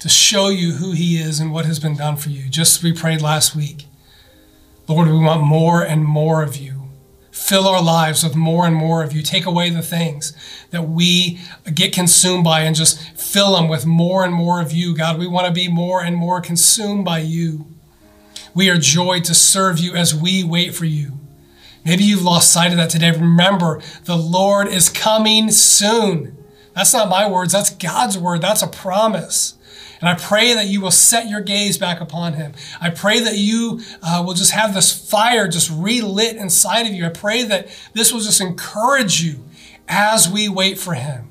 to show you who He is and what has been done for you, just as we prayed last week. Lord, we want more and more of you. Fill our lives with more and more of you. Take away the things that we get consumed by and just fill them with more and more of you. God, we want to be more and more consumed by you. We are joyed to serve you as we wait for you. Maybe you've lost sight of that today. Remember, the Lord is coming soon. That's not my words, that's God's word. That's a promise. And I pray that you will set your gaze back upon him. I pray that you uh, will just have this fire just relit inside of you. I pray that this will just encourage you as we wait for him.